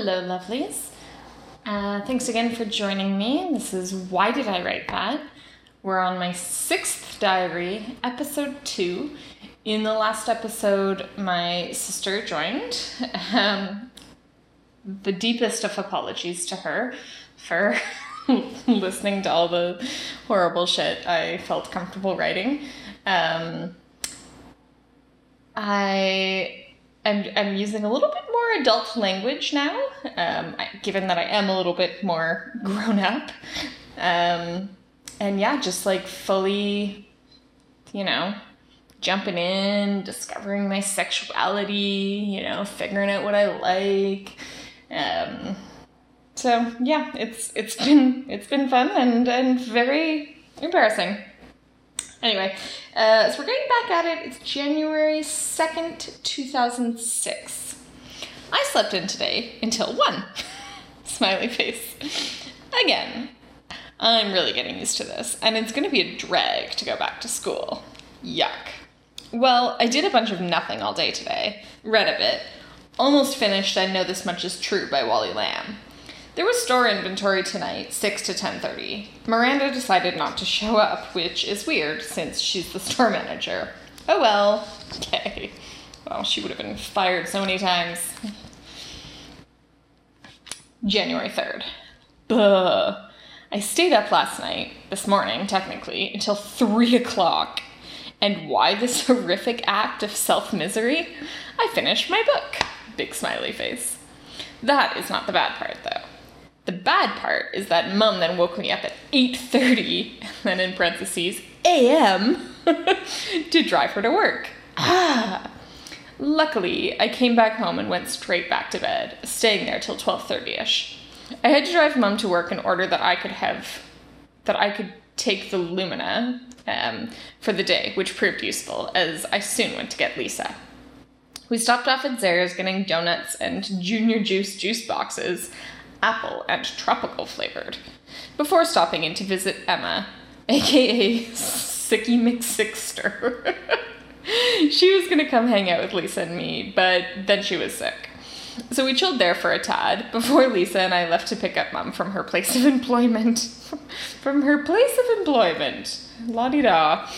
Hello, lovelies. Uh, thanks again for joining me. This is Why Did I Write That? We're on my sixth diary, episode two. In the last episode, my sister joined. Um, the deepest of apologies to her for listening to all the horrible shit I felt comfortable writing. Um, I am I'm using a little bit more adult language now, um, I, given that I am a little bit more grown up. Um, and yeah, just like fully, you know, jumping in, discovering my sexuality, you know, figuring out what I like. Um, so yeah, it's it's been it's been fun and and very embarrassing. Anyway, uh, so we're getting back at it. It's January second, two thousand six. I slept in today until one. Smiley face. Again, I'm really getting used to this, and it's going to be a drag to go back to school. Yuck. Well, I did a bunch of nothing all day today. Read a bit. Almost finished I Know This Much Is True by Wally Lamb. There was store inventory tonight, 6 to 10:30. Miranda decided not to show up, which is weird since she's the store manager. Oh well. Okay. Well, she would have been fired so many times. January 3rd. Buh. I stayed up last night, this morning, technically, until 3 o'clock. And why this horrific act of self misery? I finished my book. Big smiley face. That is not the bad part, though. The bad part is that mum then woke me up at 8.30, and then in parentheses, a.m., to drive her to work. Ah. Luckily, I came back home and went straight back to bed, staying there till 12.30ish. I had to drive mum to work in order that I could have, that I could take the Lumina um, for the day, which proved useful, as I soon went to get Lisa. We stopped off at Zehrs getting donuts and junior juice juice boxes, apple and tropical flavored, before stopping in to visit Emma, aka Sicky McSixter. she was gonna come hang out with Lisa and me, but then she was sick. So we chilled there for a tad before Lisa and I left to pick up mum from her place of employment. from her place of employment. La di da.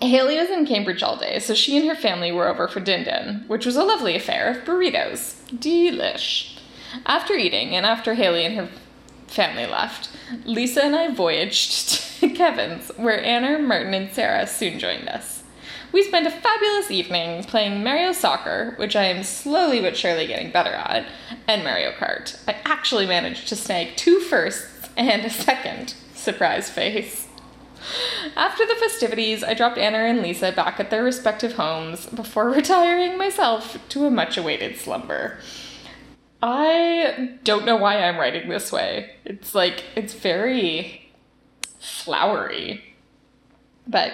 Haley was in Cambridge all day, so she and her family were over for Din Din, which was a lovely affair of burritos. Delish. After eating, and after Haley and her family left, Lisa and I voyaged to Kevin's, where Anna, Martin, and Sarah soon joined us. We spent a fabulous evening playing Mario Soccer, which I am slowly but surely getting better at, and Mario Kart. I actually managed to snag two firsts and a second. Surprise face. After the festivities, I dropped Anna and Lisa back at their respective homes before retiring myself to a much awaited slumber. I don't know why I'm writing this way. It's like, it's very flowery. But,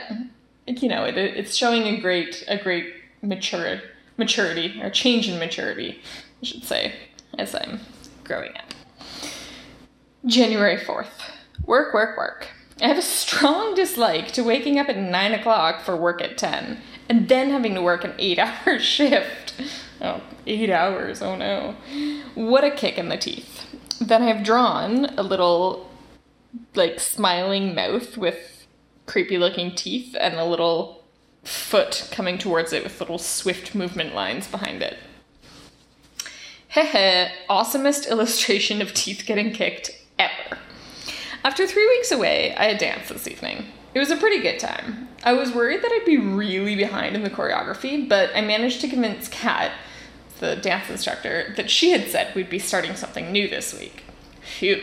you know, it, it's showing a great, a great mature, maturity, or change in maturity, I should say, as I'm growing up. January 4th. Work, work, work. I have a strong dislike to waking up at 9 o'clock for work at 10 and then having to work an 8 hour shift. Oh, eight hours, oh no. What a kick in the teeth. Then I've drawn a little, like, smiling mouth with creepy looking teeth and a little foot coming towards it with little swift movement lines behind it. Hehe, awesomest illustration of teeth getting kicked ever. After three weeks away, I had dance this evening. It was a pretty good time. I was worried that I'd be really behind in the choreography, but I managed to convince Kat, the dance instructor, that she had said we'd be starting something new this week. Phew.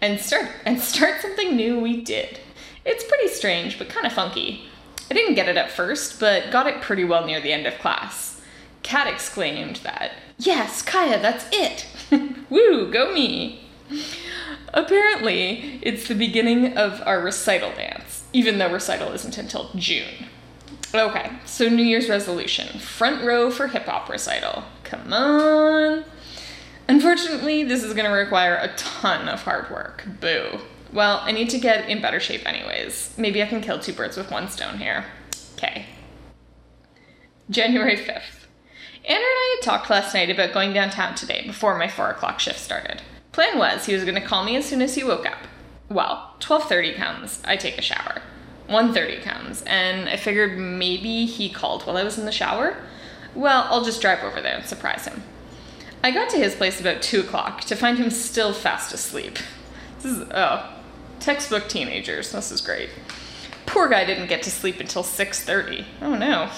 And start and start something new we did. It's pretty strange, but kind of funky. I didn't get it at first, but got it pretty well near the end of class. Kat exclaimed that, Yes, Kaya, that's it! Woo, go me! Apparently, it's the beginning of our recital dance, even though recital isn't until June. Okay, so New Year's resolution front row for hip hop recital. Come on. Unfortunately, this is going to require a ton of hard work. Boo. Well, I need to get in better shape, anyways. Maybe I can kill two birds with one stone here. Okay. January 5th. Anna and I had talked last night about going downtown today before my 4 o'clock shift started. Plan was he was going to call me as soon as he woke up. Well, 12.30 comes, I take a shower. 1.30 comes, and I figured maybe he called while I was in the shower. Well, I'll just drive over there and surprise him. I got to his place about 2 o'clock to find him still fast asleep. This is, oh, textbook teenagers. This is great. Poor guy didn't get to sleep until 6.30. Oh no.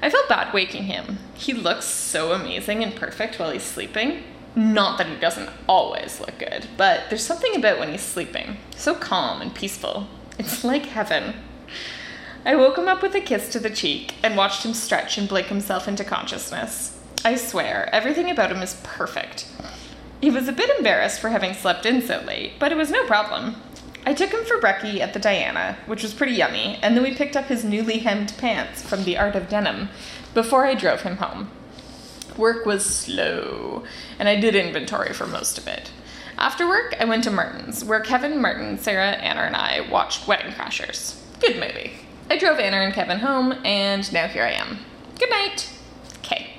I felt bad waking him. He looks so amazing and perfect while he's sleeping. Not that he doesn't always look good, but there's something about when he's sleeping. So calm and peaceful. It's like heaven. I woke him up with a kiss to the cheek and watched him stretch and blink himself into consciousness. I swear, everything about him is perfect. He was a bit embarrassed for having slept in so late, but it was no problem. I took him for brekkie at the Diana, which was pretty yummy, and then we picked up his newly hemmed pants from the Art of Denim before I drove him home. Work was slow, and I did inventory for most of it. After work, I went to Martin's, where Kevin, Martin, Sarah, Anna, and I watched Wedding Crashers. Good movie. I drove Anna and Kevin home, and now here I am. Good night. Okay.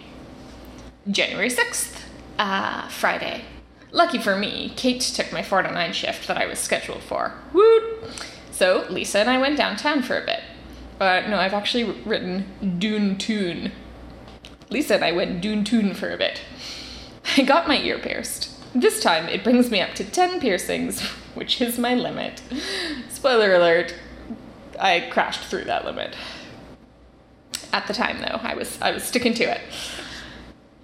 January 6th. Ah, uh, Friday. Lucky for me, Kate took my 4 to 9 shift that I was scheduled for. Woot! So Lisa and I went downtown for a bit. Uh, no, I've actually written Dune Tune. Lisa and I went Dune Tune for a bit. I got my ear pierced. This time it brings me up to 10 piercings, which is my limit. Spoiler alert, I crashed through that limit. At the time though, I was I was sticking to it.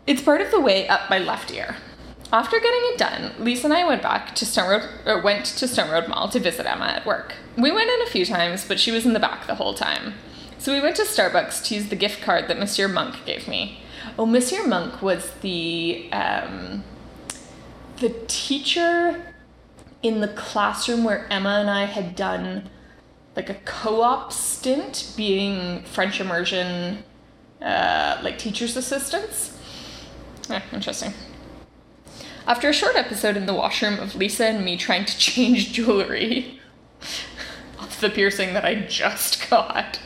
It's part of the way up my left ear. After getting it done, Lisa and I went back to Stone Road, went to Stone Road Mall to visit Emma at work. We went in a few times, but she was in the back the whole time. So we went to Starbucks to use the gift card that Monsieur Monk gave me. Oh, Monsieur Monk was the um, the teacher in the classroom where Emma and I had done like a co-op stint, being French immersion, uh, like teachers' assistants. Interesting. After a short episode in the washroom of Lisa and me trying to change jewelry off the piercing that I just got,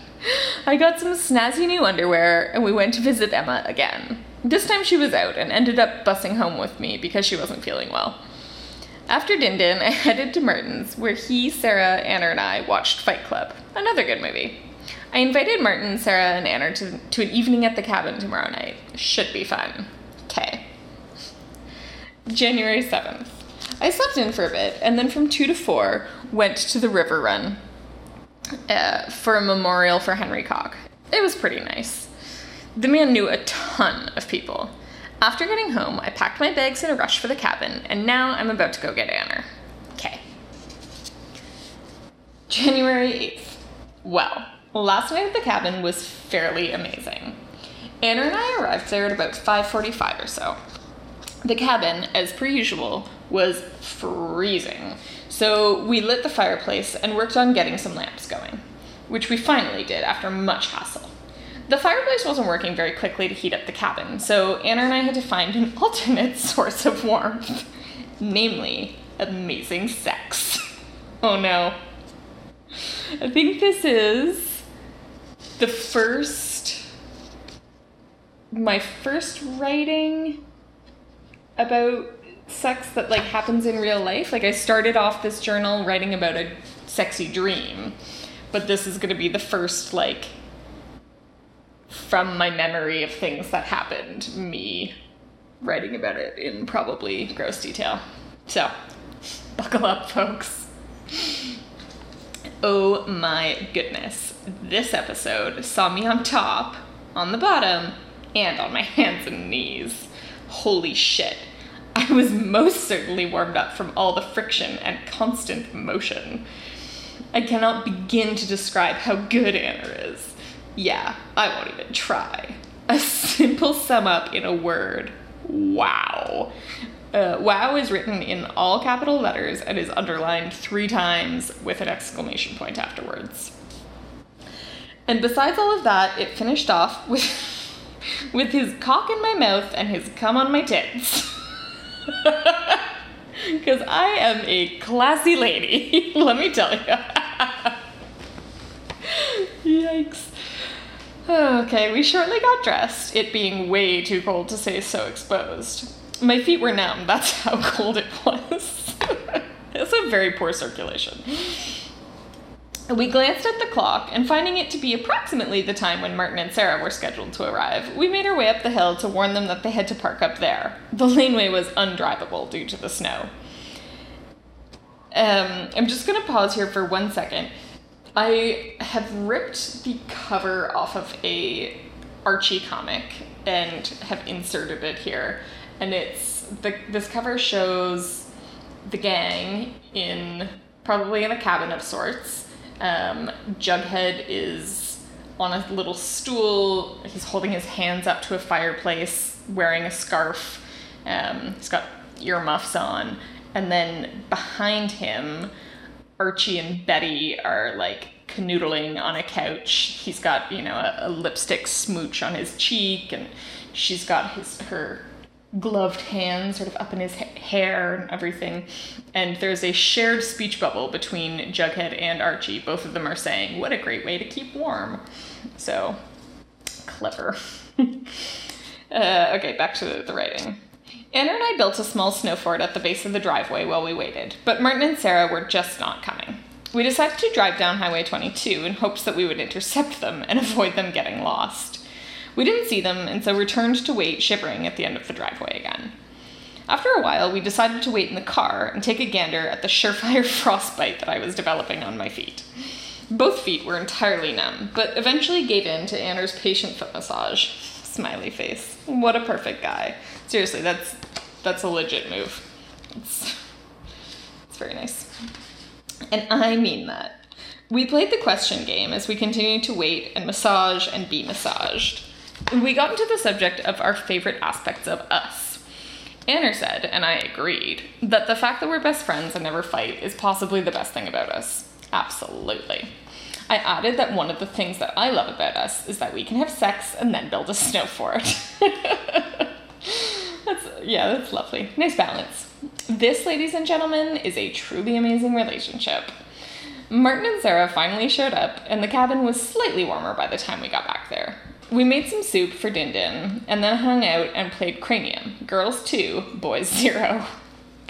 I got some snazzy new underwear and we went to visit Emma again. This time she was out and ended up bussing home with me because she wasn't feeling well. After Din Din, I headed to Martin's, where he, Sarah, Anna, and I watched Fight Club, another good movie. I invited Martin, Sarah, and Anna to, to an evening at the cabin tomorrow night. Should be fun. Okay. January 7th. I slept in for a bit, and then from 2 to 4 went to the river run uh, for a memorial for Henry Cock. It was pretty nice. The man knew a ton of people. After getting home, I packed my bags in a rush for the cabin, and now I'm about to go get Anna. Okay. January 8th. Well, last night at the cabin was fairly amazing. Anna and I arrived there at about 5:45 or so. The cabin, as per usual, was freezing, so we lit the fireplace and worked on getting some lamps going, which we finally did after much hassle. The fireplace wasn't working very quickly to heat up the cabin, so Anna and I had to find an alternate source of warmth, namely amazing sex. Oh no. I think this is the first, my first writing about sex that like happens in real life. Like I started off this journal writing about a sexy dream, but this is going to be the first like from my memory of things that happened, me writing about it in probably gross detail. So, buckle up, folks. Oh my goodness. This episode saw me on top, on the bottom, and on my hands and knees. Holy shit. I was most certainly warmed up from all the friction and constant motion. I cannot begin to describe how good Anna is. Yeah, I won't even try. A simple sum up in a word wow. Uh, wow is written in all capital letters and is underlined three times with an exclamation point afterwards. And besides all of that, it finished off with, with his cock in my mouth and his cum on my tits. Because I am a classy lady, let me tell you. Yikes. Okay, we shortly got dressed, it being way too cold to stay so exposed. My feet were numb, that's how cold it was. it's a very poor circulation. We glanced at the clock, and finding it to be approximately the time when Martin and Sarah were scheduled to arrive, we made our way up the hill to warn them that they had to park up there. The laneway was undrivable due to the snow. Um, I'm just going to pause here for one second. I have ripped the cover off of a Archie comic and have inserted it here, and it's the this cover shows the gang in probably in a cabin of sorts um, Jughead is on a little stool. He's holding his hands up to a fireplace, wearing a scarf. Um, he's got earmuffs on. And then behind him, Archie and Betty are like canoodling on a couch. He's got, you know, a, a lipstick smooch on his cheek, and she's got his her gloved hands sort of up in his ha- hair and everything. And there's a shared speech bubble between Jughead and Archie. Both of them are saying, What a great way to keep warm. So clever. uh, okay, back to the writing. Anna and I built a small snow fort at the base of the driveway while we waited, but Martin and Sarah were just not coming. We decided to drive down Highway 22 in hopes that we would intercept them and avoid them getting lost. We didn't see them, and so returned to wait shivering at the end of the driveway again. After a while, we decided to wait in the car and take a gander at the surefire frostbite that I was developing on my feet. Both feet were entirely numb, but eventually gave in to Anna's patient foot massage. Smiley face. What a perfect guy. Seriously, that's that's a legit move. It's, it's very nice. And I mean that. We played the question game as we continued to wait and massage and be massaged we got into the subject of our favorite aspects of us. Anna said, and I agreed, that the fact that we're best friends and never fight is possibly the best thing about us. Absolutely. I added that one of the things that I love about us is that we can have sex and then build a snow fort. that's yeah, that's lovely. Nice balance. This, ladies and gentlemen, is a truly amazing relationship. Martin and Sarah finally showed up, and the cabin was slightly warmer by the time we got back there. We made some soup for Din Din and then hung out and played Cranium. Girls 2, boys 0.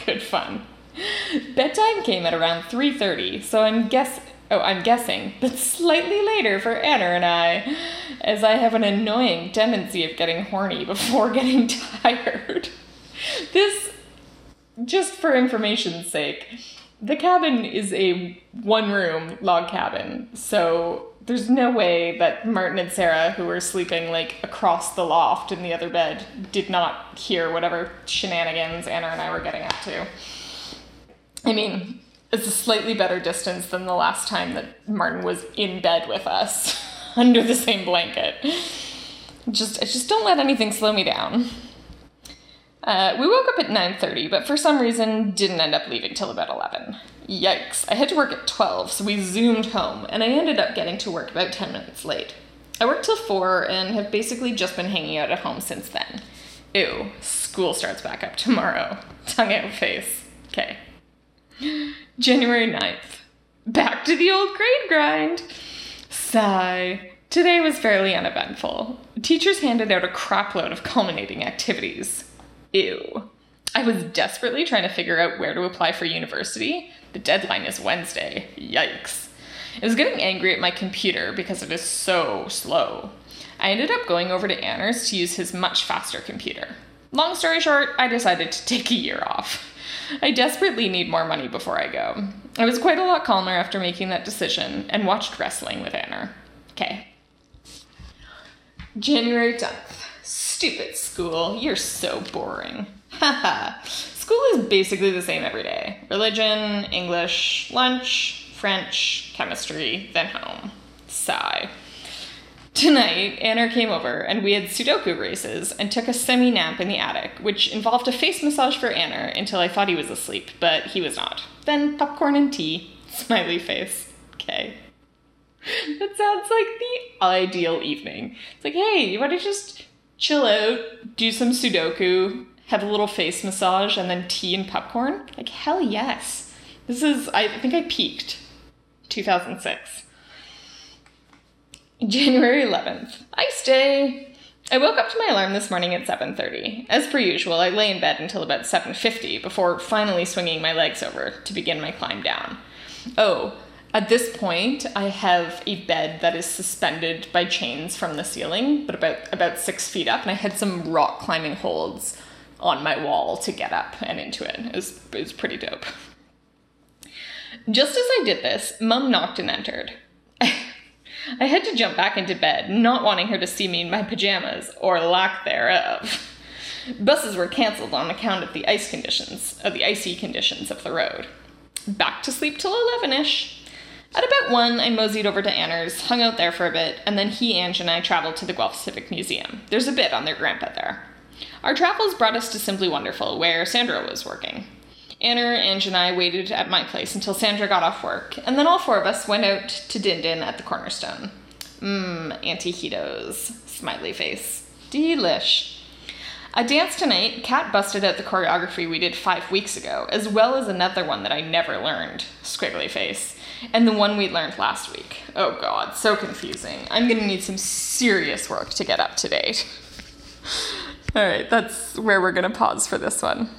Good fun. Bedtime came at around 3:30, so I'm guess oh, I'm guessing, but slightly later for Anna and I, as I have an annoying tendency of getting horny before getting tired. This just for information's sake, the cabin is a one room log cabin. So there's no way that Martin and Sarah, who were sleeping like across the loft in the other bed, did not hear whatever shenanigans Anna and I were getting up to. I mean, it's a slightly better distance than the last time that Martin was in bed with us under the same blanket. Just, just don't let anything slow me down. Uh, we woke up at 9.30, but for some reason didn't end up leaving till about 11. Yikes. I had to work at 12, so we zoomed home, and I ended up getting to work about 10 minutes late. I worked till 4 and have basically just been hanging out at home since then. Ew, school starts back up tomorrow. Tongue out face. Okay. January 9th. Back to the old grade grind. Sigh. Today was fairly uneventful. Teachers handed out a crapload of culminating activities. Ew. I was desperately trying to figure out where to apply for university. The deadline is Wednesday. Yikes. I was getting angry at my computer because it is so slow. I ended up going over to Anner's to use his much faster computer. Long story short, I decided to take a year off. I desperately need more money before I go. I was quite a lot calmer after making that decision and watched wrestling with Anna. Okay. January 10th. Stupid school, you're so boring. Haha. school is basically the same every day religion, English, lunch, French, chemistry, then home. Sigh. Tonight, Anna came over and we had Sudoku races and took a semi nap in the attic, which involved a face massage for Anna until I thought he was asleep, but he was not. Then popcorn and tea. Smiley face. Okay. That sounds like the ideal evening. It's like, hey, you want to just chill out, do some Sudoku, have a little face massage, and then tea and popcorn? Like, hell yes. This is, I think I peaked 2006. January 11th. Ice day. I woke up to my alarm this morning at 7:30. As per usual, I lay in bed until about 7:50 before finally swinging my legs over to begin my climb down. Oh, at this point, I have a bed that is suspended by chains from the ceiling, but about about six feet up, and I had some rock climbing holds on my wall to get up and into it. It was, it was pretty dope. Just as I did this, Mum knocked and entered. I had to jump back into bed, not wanting her to see me in my pajamas, or lack thereof. Buses were cancelled on account of the ice conditions, of the icy conditions of the road. Back to sleep till 11ish. At about 1, I moseyed over to Anner's, hung out there for a bit, and then he, Ange, and I traveled to the Guelph Civic Museum. There's a bit on their grandpa there. Our travels brought us to Simply Wonderful, where Sandra was working. Anna, and I waited at my place until Sandra got off work, and then all four of us went out to Din Din at the Cornerstone. Mmm, antiquitos. Smiley face. Delish. A dance tonight, Kat busted out the choreography we did five weeks ago, as well as another one that I never learned, squiggly face, and the one we learned last week. Oh god, so confusing. I'm gonna need some serious work to get up to date. Alright, that's where we're gonna pause for this one.